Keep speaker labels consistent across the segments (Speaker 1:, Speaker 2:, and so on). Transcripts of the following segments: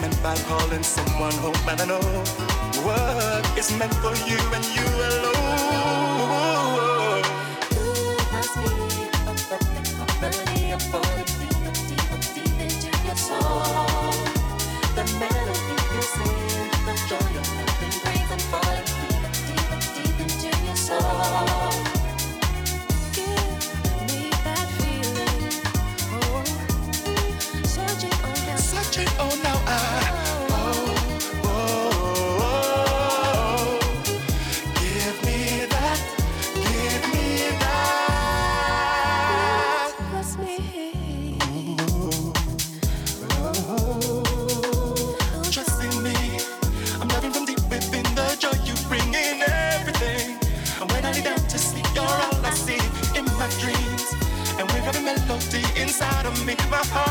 Speaker 1: meant by calling someone home, and I know what is meant for you and you alone. You
Speaker 2: must be a melody, a melody, a melody, a melody, a melody, a melody,
Speaker 1: gonna my heart.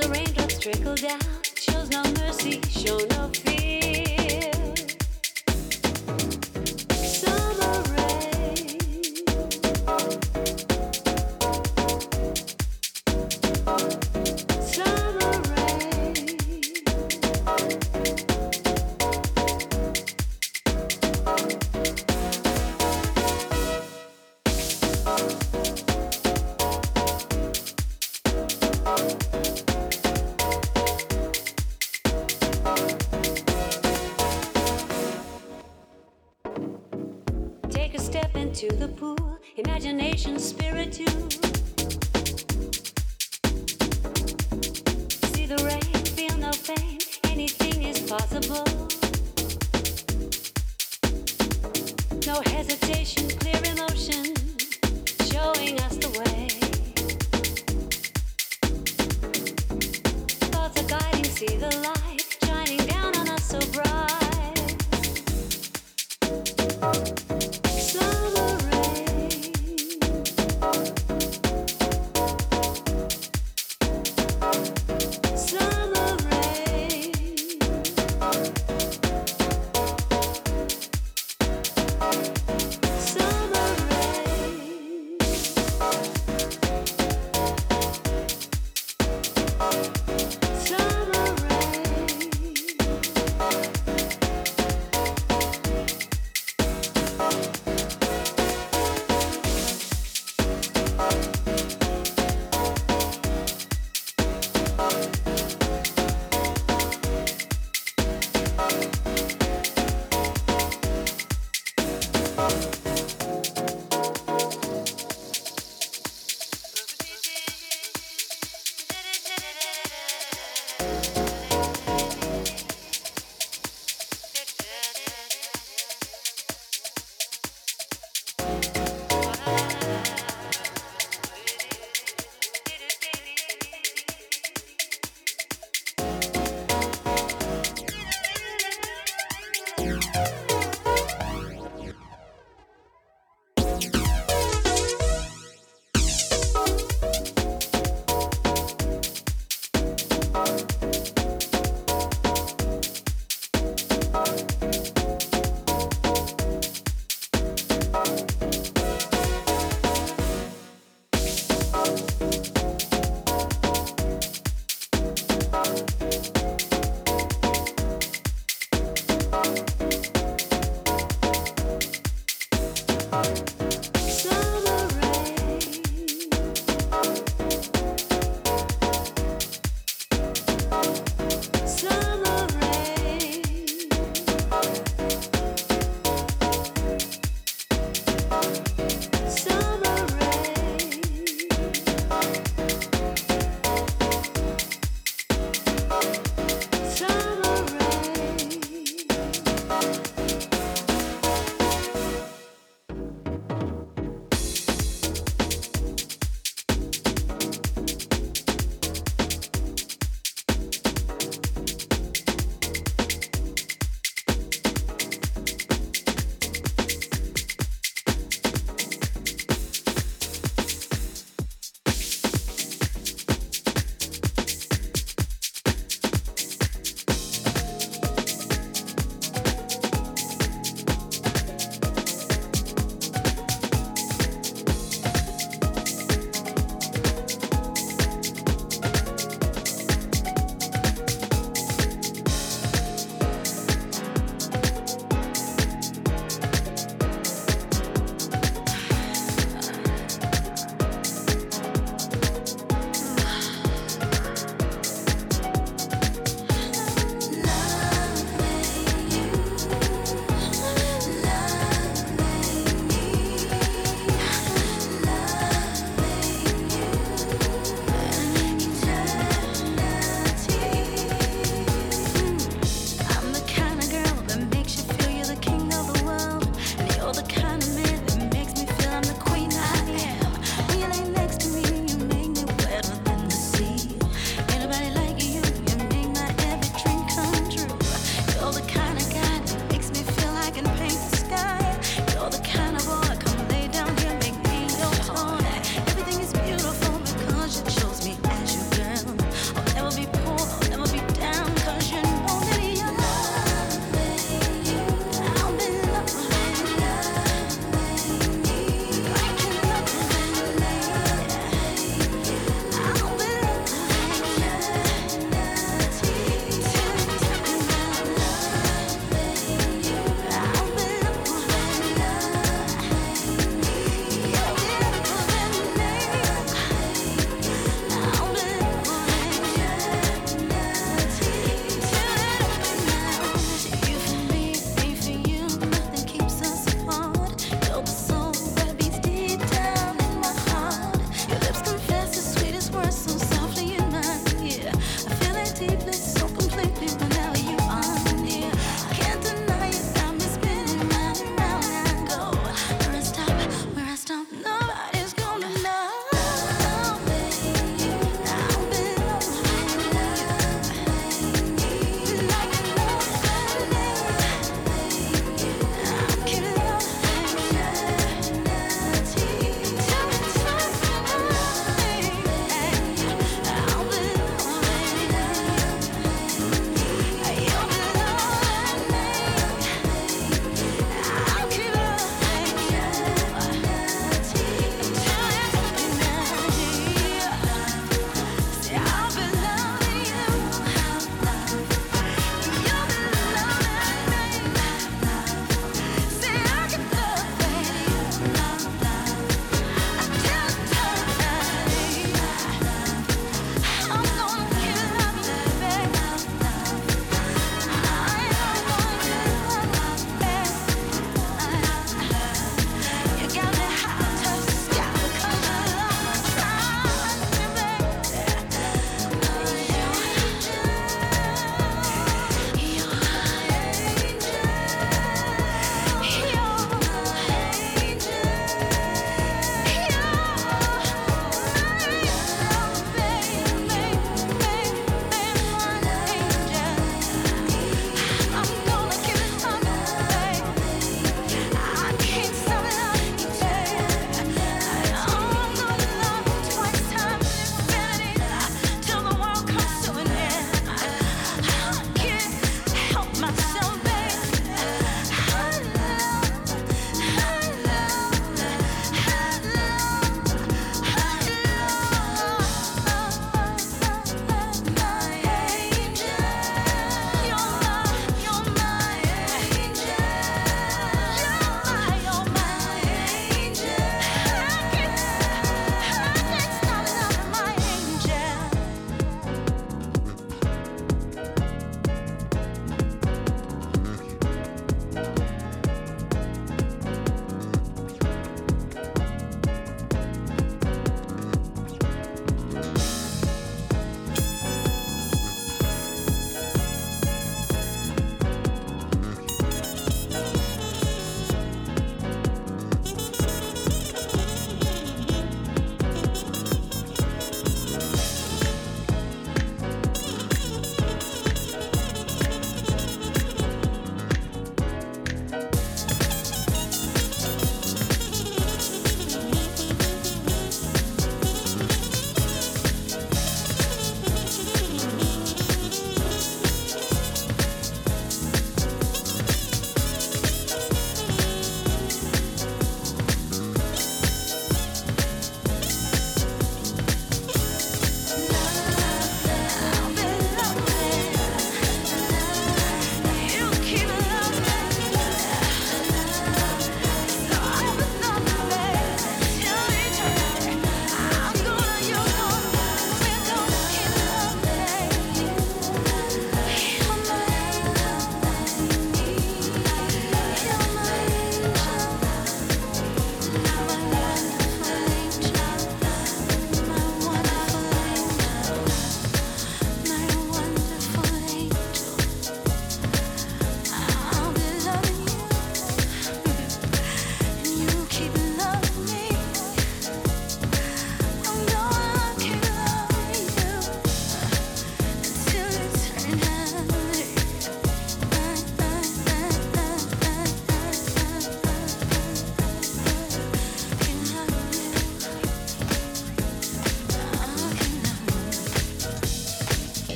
Speaker 2: the raindrops trickle down, shows no mercy, show no fear.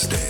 Speaker 3: If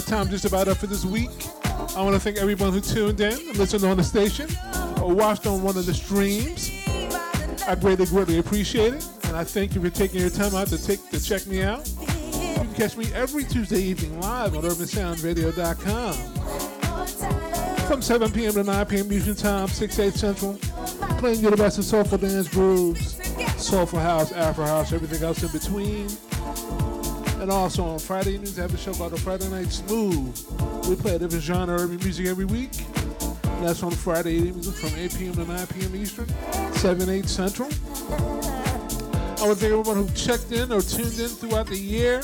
Speaker 4: My time just about up for this week. I want to thank everyone who tuned in, listened on the station, or watched on one of the streams.
Speaker 5: I
Speaker 4: greatly, greatly appreciate it, and I thank you for taking your time out to take to check me out. You can catch me every Tuesday evening live on UrbanSoundRadio.com from 7 p.m. to 9 p.m. Eastern Time, 6 8 Central, playing you the best soulful dance grooves, soulful house, Afro house, everything else in between. And also on Friday evenings, I have a show called the Friday Night Smooth. We play a different genre of urban music every week. And that's on Friday evenings from 8 p.m. to 9 p.m. Eastern, 7, 8 Central. I want to thank everyone who checked in or tuned in throughout the year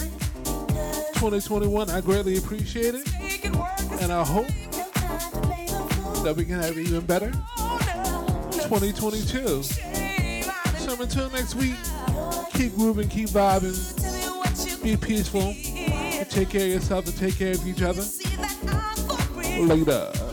Speaker 4: 2021. I greatly appreciate it. And I hope that we can have even better 2022.
Speaker 5: So
Speaker 4: until next week, keep grooving, keep vibing,
Speaker 5: be
Speaker 4: peaceful, take care of yourself and take care of each other. Later.